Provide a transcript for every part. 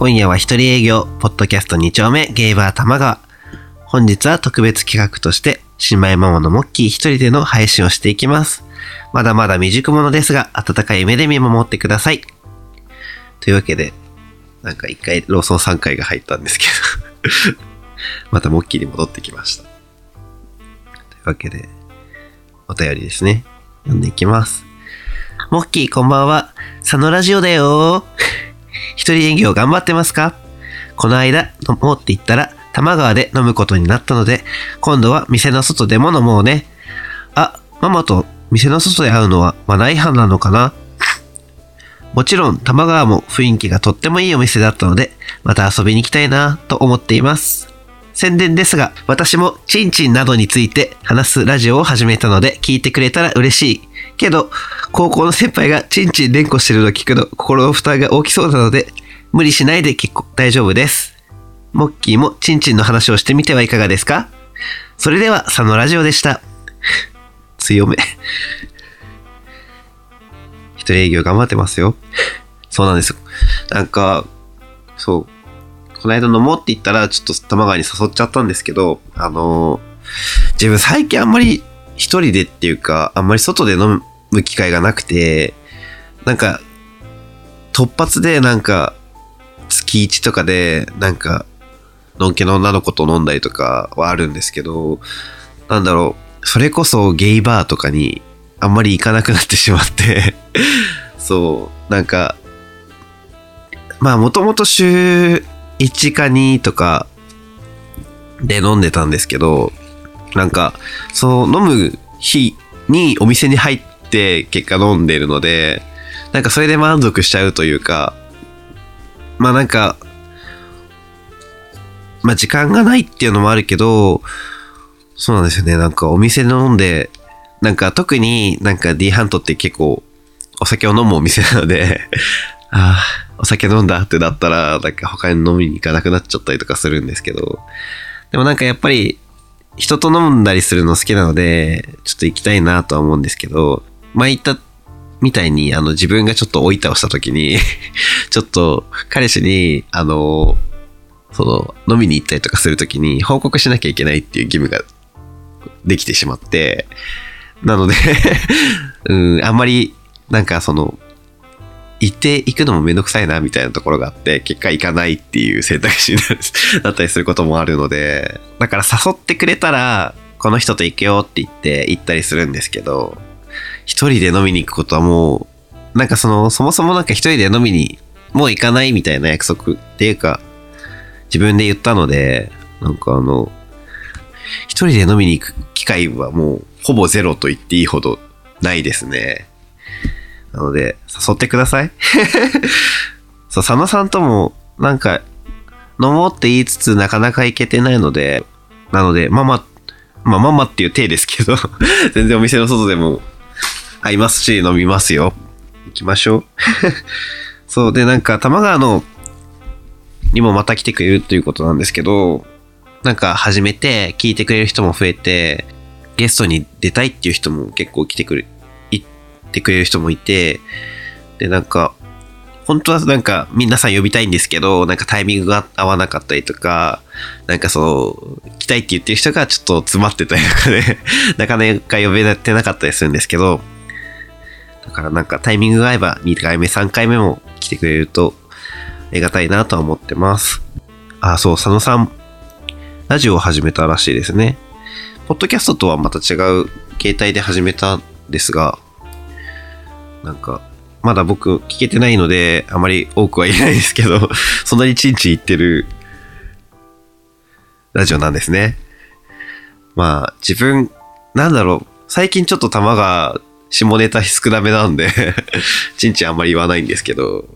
今夜は一人営業、ポッドキャスト2丁目、ゲイバー玉川。本日は特別企画として、新米ママのモッキー一人での配信をしていきます。まだまだ未熟者ですが、温かい目で見守ってください。というわけで、なんか一回ローソン3回が入ったんですけど、またモッキーに戻ってきました。というわけで、お便りですね。読んでいきます。モッキーこんばんは。佐野ラジオだよー一人営業頑張ってますか？この間飲もうって言ったら、玉川で飲むことになったので、今度は店の外でも飲もうね。あ、ママと店の外で会うのはマナー違反なのかな？もちろん玉川も雰囲気がとってもいいお店だったので、また遊びに行きたいなと思っています。宣伝ですが、私もチンチンなどについて話すラジオを始めたので聞いてくれたら嬉しい。けど、高校の先輩がチンチン連呼してるのを聞くの心の負担が大きそうなので、無理しないで結構大丈夫です。モッキーもチンチンの話をしてみてはいかがですか？それでは、佐野ラジオでした。強め。一人営業頑張ってますよ。そうなんですよ。なんか、そう。この間飲もうって言ったら、ちょっと玉川に誘っちゃったんですけど、あのー自分最近あんまり一人でっていうか、あんまり外で飲む機会がなくて、なんか、突発でなんか、月1とかで、なんか、のんけの女の子と飲んだりとかはあるんですけど、なんだろう、それこそゲイバーとかにあんまり行かなくなってしまって、そう、なんか、まあもともと週1か2とかで飲んでたんですけど、なんか、その飲む日にお店に入って結果飲んでるので、なんかそれで満足しちゃうというか、まあなんか、まあ時間がないっていうのもあるけど、そうなんですよね。なんかお店で飲んで、なんか特になんか D ハントって結構お酒を飲むお店なので、ああ、お酒飲んだってなったら、なんか他に飲みに行かなくなっちゃったりとかするんですけど、でもなんかやっぱり人と飲んだりするの好きなので、ちょっと行きたいなとは思うんですけど、前言ったみたいに、あの自分がちょっと追い倒した時に、ちょっと彼氏に、あの、その飲みに行ったりとかするときに報告しなきゃいけないっていう義務ができてしまって、なので、うん、あんまり、なんかその、行って行くのもめんどくさいなみたいなところがあって、結果行かないっていう選択肢に なったりすることもあるので、だから誘ってくれたら、この人と行くよって言って行ったりするんですけど、一人で飲みに行くことはもう、なんかその、そもそもなんか一人で飲みにもう行かないみたいな約束っていうか、自分で言ったので、なんかあの、一人で飲みに行く機会はもうほぼゼロと言っていいほどないですね。なので、誘ってください。そう、佐野さんとも、なんか、飲もうって言いつつなかなか行けてないので、なので、ママ、まあママっていう体ですけど、全然お店の外でも会いますし、飲みますよ。行きましょう。そう、で、なんか、玉川の、にもまた来てくれるということなんですけど、なんか始めて聞いてくれる人も増えて、ゲストに出たいっていう人も結構来てくれ、行ってくれる人もいて、で、なんか、本当はなんか皆さん呼びたいんですけど、なんかタイミングが合わなかったりとか、なんかそう、来たいって言ってる人がちょっと詰まってたりとかで、なかなか呼べてなかったりするんですけど、だからなんかタイミングが合えば2回目、3回目も来てくれるとありがたいなとは思ってます。あ、そう、佐野さん、ラジオを始めたらしいですね。ポッドキャストとはまた違う携帯で始めたんですが、なんか、まだ僕聞けてないので、あまり多くは言えないですけど、そんなにチンチン言ってるラジオなんですね。まあ、自分、なんだろう、最近ちょっと玉が下ネタ少なめなんで、チンチンあんまり言わないんですけど、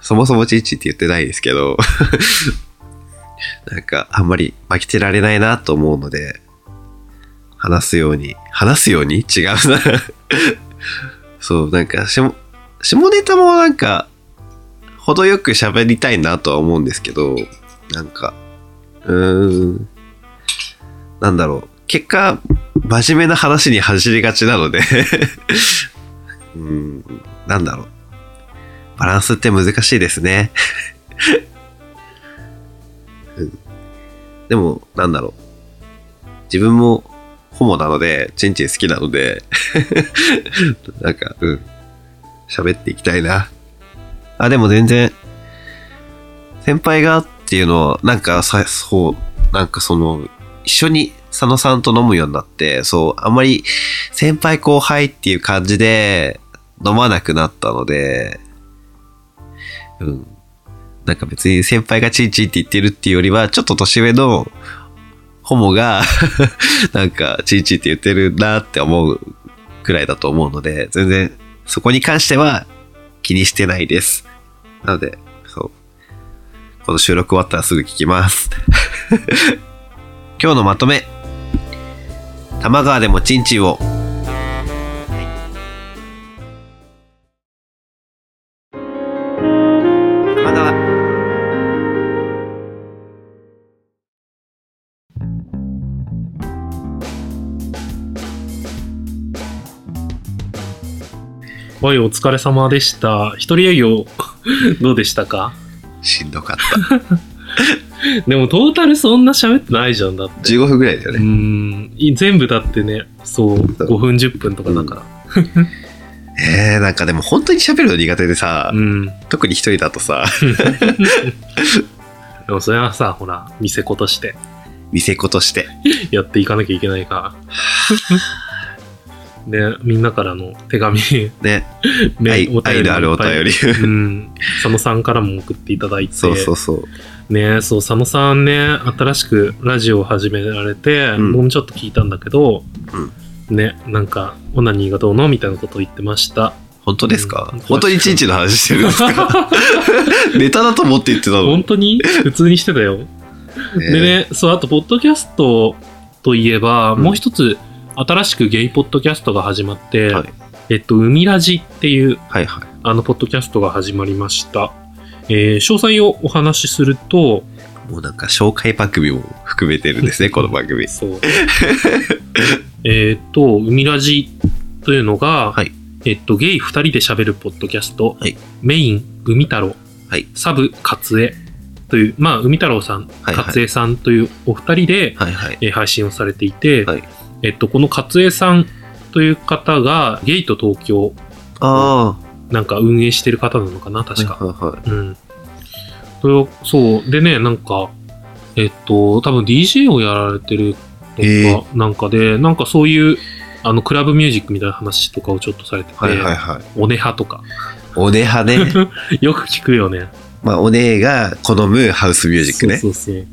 そもそもチンチンって言ってないですけど、なんかあんまり負けてられないなと思うので、話すように、話すように？違うな。そう、なんか下、下ネタもなんか、程よく喋りたいなとは思うんですけど、なんか、うーん、なんだろう。結果、真面目な話に走りがちなので、うん、なんだろう。バランスって難しいですね。でも、なんだろう。自分もホモなので、チンチン好きなので、なんか、うん。喋っていきたいな。あ、でも全然、先輩がっていうのは、なんかさ、そう、なんかその、一緒に佐野さんと飲むようになって、そう、あんまり先輩後輩っていう感じで飲まなくなったので、うん。なんか別に先輩がチンチンって言ってるっていうよりは、ちょっと年上のホモが、なんかチンチンって言ってるなって思うくらいだと思うので、全然そこに関しては気にしてないです。なので、そう。この収録終わったらすぐ聞きます。今日のまとめ。玉川でもチンチンを。はい、お疲れ様でした。一人営業、どうでしたか？しんどかった。でもトータルそんな喋ってないじゃんだって。15分ぐらいだよね。ん、い全部だってね、そう、5分10分とかだから。えー、なんかでも本当に喋るの苦手でさ、うん。特に一人だとさ、でもそれはさ、ほら、店子として店子として。やっていかなきゃいけないから。で、みんなからの手紙、ね。ね愛愛のあるお便り。うん。佐野さんからも送っていただいて。そうそうそう。ねそう、佐野さんね、新しくラジオを始められて、うん。僕もちょっと聞いたんだけど、ね、なんか、オナニーがどうのみたいなことを言ってました。本当ですか、うん。本当にチンチンの話してるんですか？ネタだと思って言ってたの。本当に？普通にしてたよ。でね、そう、あと、ポッドキャストといえば、うん。もう一つ、新しくゲイポッドキャストが始まって、はい。えっと、海ラジっていう、はいはい。あの、ポッドキャストが始まりました。えー詳細をお話しすると、もうなんか紹介番組も含めてるんですね、この番組。そう。えっと、海ラジというのが、はいえっと、ゲイ二人で喋るポッドキャスト、はいメイン、海太郎、はいサブ、勝江という、まあ、海太郎さん、はいはい勝江さんというお二人で、はいはい。えー配信をされていて、はいえっと、この勝江さんという方が、ゲイと東京、あなんか運営してる方なのかな、あ。確か。はいはいはい。うん。それを、そう。でね、なんか、えっと、多分 DJ をやられてるへのか、なんかで、なんかそういう、あの、クラブミュージックみたいな話とかをちょっとされてて、はいはいはい。おねはとか、おねはね。よく聞くよね。まあ、おねが好むハウスミュージックね。そうそうそう。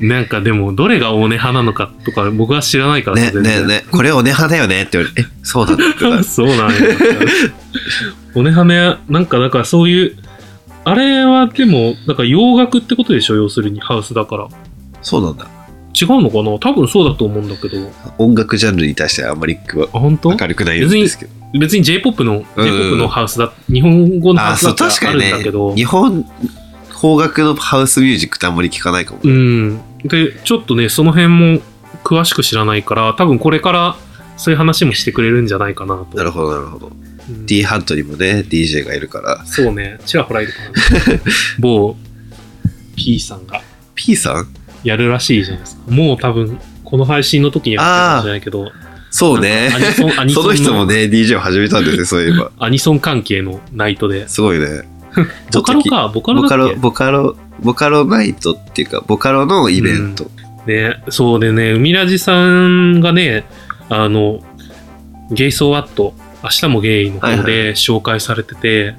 なんかでも、どれがおねはなのかとか、僕は知らないからねねね、これおねはだよねって言われて、え、そうなんだ そうなんや。おねはね、なんか、だからそういう、あれはでも、なんか洋楽ってことでしょ？要するに、ハウスだから。そうなんだ。違うのかな？多分そうだと思うんだけど。音楽ジャンルに対してはあんまり明るくないんですけど。別に J-POP の、うん J-POP のハウスだ、日本語のハあ、ウスだったらあるんだけど。。日本、邦楽のハウスミュージックってあんまり聞かないかも。うん。で、ちょっとね、その辺も詳しく知らないから、多分これからそういう話もしてくれるんじゃないかなと。なるほど、なるほど。うん D ハントにもね、DJ がいるから。そうね、ちらほらいるから、ね、某 P さんが P さん？やるらしいじゃないですか。もう多分、この配信の時にやってるかもしれないけど、そうねアニソン アニソンその人もね、DJ を始めたんですね、そういえば。アニソン関係のナイトで。すごいね。ボカロか、ボカロボカロ、ボカロ、ボカロナイトっていうか、ボカロのイベント。ね、そうでね、海ラジさんがね、あの、ゲイソーワット、明日もゲイのはいは方で紹介されてて、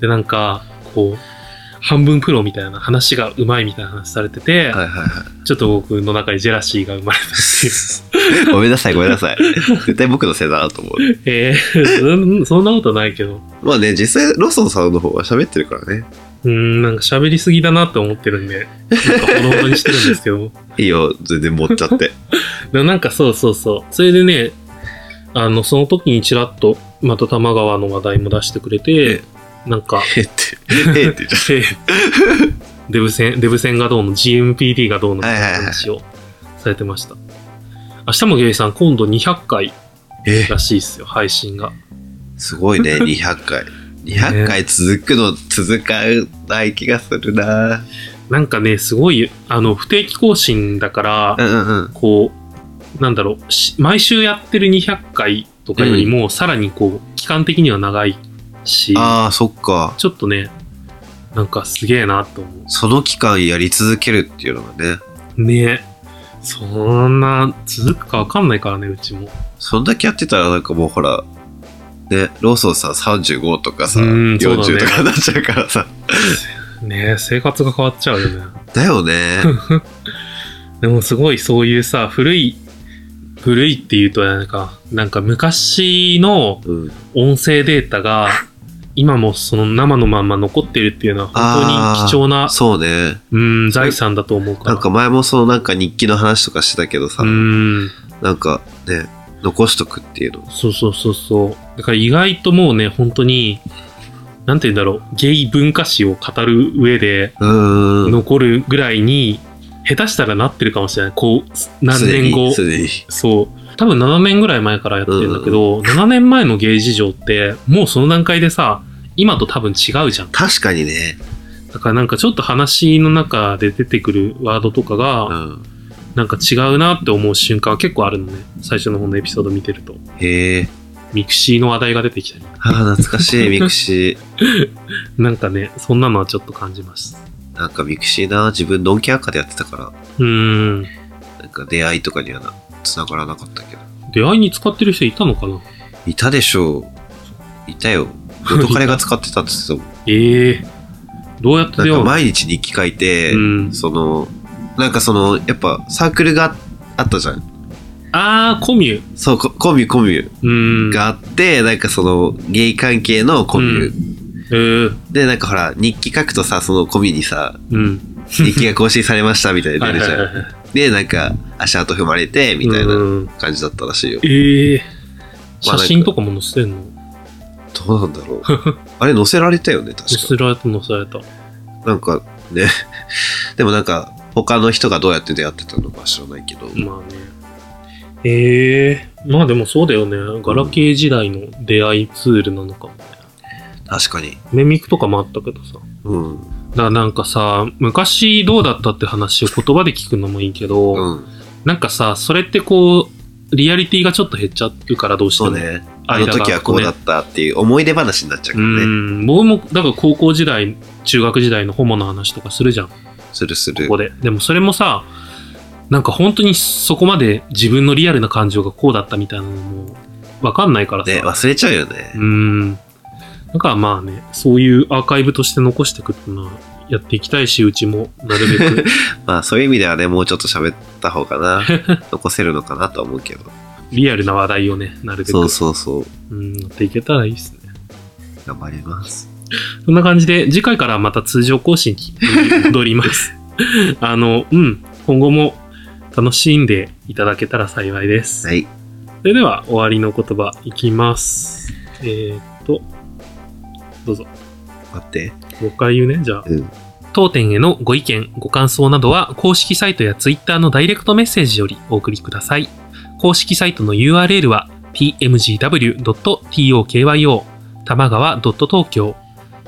で、なんか、こう、半分プロみたいな話がうまいみたいな話されてて、はいはいはい。ちょっと僕の中にジェラシーが生まれたっていう。ごめんなさい、ごめんなさい。絶対僕のせいだなと思う。えー、そ そんなことないけど。まあね、実際、ロソンさんの方は喋ってるからね。うーん、なんか喋りすぎだなって思ってるんで、なんかほどほどにしてるんですけど。いいよ、全然持っちゃって。でもなんかそうそうそう。それでね、あの、その時にちらっと、また玉川の話題も出してくれて、なんか、えって、えって言っちゃ デブ戦、デブ戦がどうの、GMPD がどうのみたいなはいはいはい話をされてました。明日もゲイさん、今度200回らしいっすよ、配信が。すごいね、200回。200回続くの、続かない気がするななんかね、すごい、あの、不定期更新だから、うんうんうん。こう、なんだろう、し毎週やってる200回とかよりも、さらにこう、期間的には長いし、ああ、そっか。ちょっとね、なんかすげえなと思その期間やり続けるっていうのがね。う。ねそんな、続くかわかんないからね、うちも。そんだけやってたらなんかもうほら、ね、ローソンさ、35とかさ、うんそうだね40とかなっちゃうからさ。ね生活が変わっちゃうよね。だよね。でもすごいそういうさ、古い、古いっていうとなんか、なんか昔のうん。音声データが、今もその生のまんま残ってるっていうのは本当に貴重な、そうね。うん、財産だと思うから。なんか前もそのなんか日記の話とかしてたけどさ、うん、なんかね、残しとくっていうの。そうそうそうそう。だから意外ともうね、本当に、なんて言うんだろう、ゲイ文化史を語る上で。残るぐらいに、下手したらなってるかもしれない。こう、何年後。そう。多分7年ぐらい前からやってるんだけど、7年前のゲイ事情って、もうその段階でさ、今と多分違うじゃん。確かにね。だからなんかちょっと話の中で出てくるワードとかうが、ん。なんか違うなって思う瞬間は結構あるのね。最初の方のエピソード見てると。へえ。ミクシーの話題が出てきたり。ああ、懐かしい、ミクシー。なんかね、そんなのはちょっと感じます。なんかミクシーな、自分ドンキアカでやってたから、うーん。なんか出会いとかにはな、繋がらなかったけど。出会いに使ってる人いたのかな？いたでしょう。いたよ。元彼が使ってたって言ってたもん。ええどうやってなんか出会う？の毎日日記書いて、うんその、なんかその、やっぱサークルがあったじゃん。あー、コミュ。そう、ココミュコミュ。があって、なんかその、ゲイ関係のコミュ。うえー、で、なんかほら、日記書くとさ、そのコミュにさ、うん。日記が更新されましたみたいなはい出るじゃん。はいはいはい。で、なんか、足跡踏まれて、みたいなうん感じだったらしいよ。ええまあ写真とかも載せてんの？どうなんだろう。あれ載せられたよね、確か。載せられた載せられた。なんかね、でもなんか、他の人がどうやって出会ってたのか知らないけど、まあね。ええまあでもそうだよね。ガラケー時代の出会いツールなのかもね。確かに。メミクとかもあったけどさ。うん。だからなんかさ、昔どうだったって話を言葉で聞くのもいいけど、うん。なんかさ、それってこう、リアリティがちょっと減っちゃうからどうしても。そうね。あの時はこうだったっていう思い出話になっちゃうかうらね。ん。僕も、だから高校時代、中学時代のホモの話とかするじゃん。こするする。こで。でもそれもさ、なんか本当にそこまで自分のリアルな感情がこうだったみたいなのもわかんないからさ。ね、忘れちゃうよね。うん。だからまあね、そういうアーカイブとして残していくっていうのはやっていきたいし、うちもなるべく。まあそういう意味ではね、もうちょっと喋った方がな、残せるのかなとは思うけど。リアルな話題をね、なるべく。そうそうそう。うん、やっていけたらいいですね。頑張ります。そんな感じで、次回からまた通常更新に戻ります。あの、うん、今後も楽しんでいただけたら幸いです。はい。それでは、終わりの言葉いきます。えー、っと、どうぞ。待って。5回言うね、じゃあ。うん。当店へのご意見、ご感想などは、公式サイトやツイッターのダイレクトメッセージよりお送りください。公式サイトの URL は、tmgw.tokyo、玉川 .tokyo。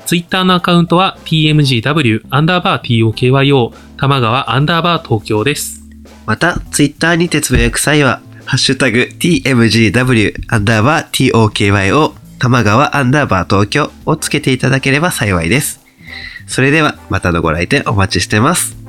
ツイッターのアカウントは、tmgw アンダーバー tokyo、玉川アンダーバー東京です。また、ツイッターにてつぶやく際は、ハッシュタグ tmgw アンダーバー tokyo 玉川アンダーバー東京をつけていただければ幸いです。それでは、またのご来店お待ちしてます。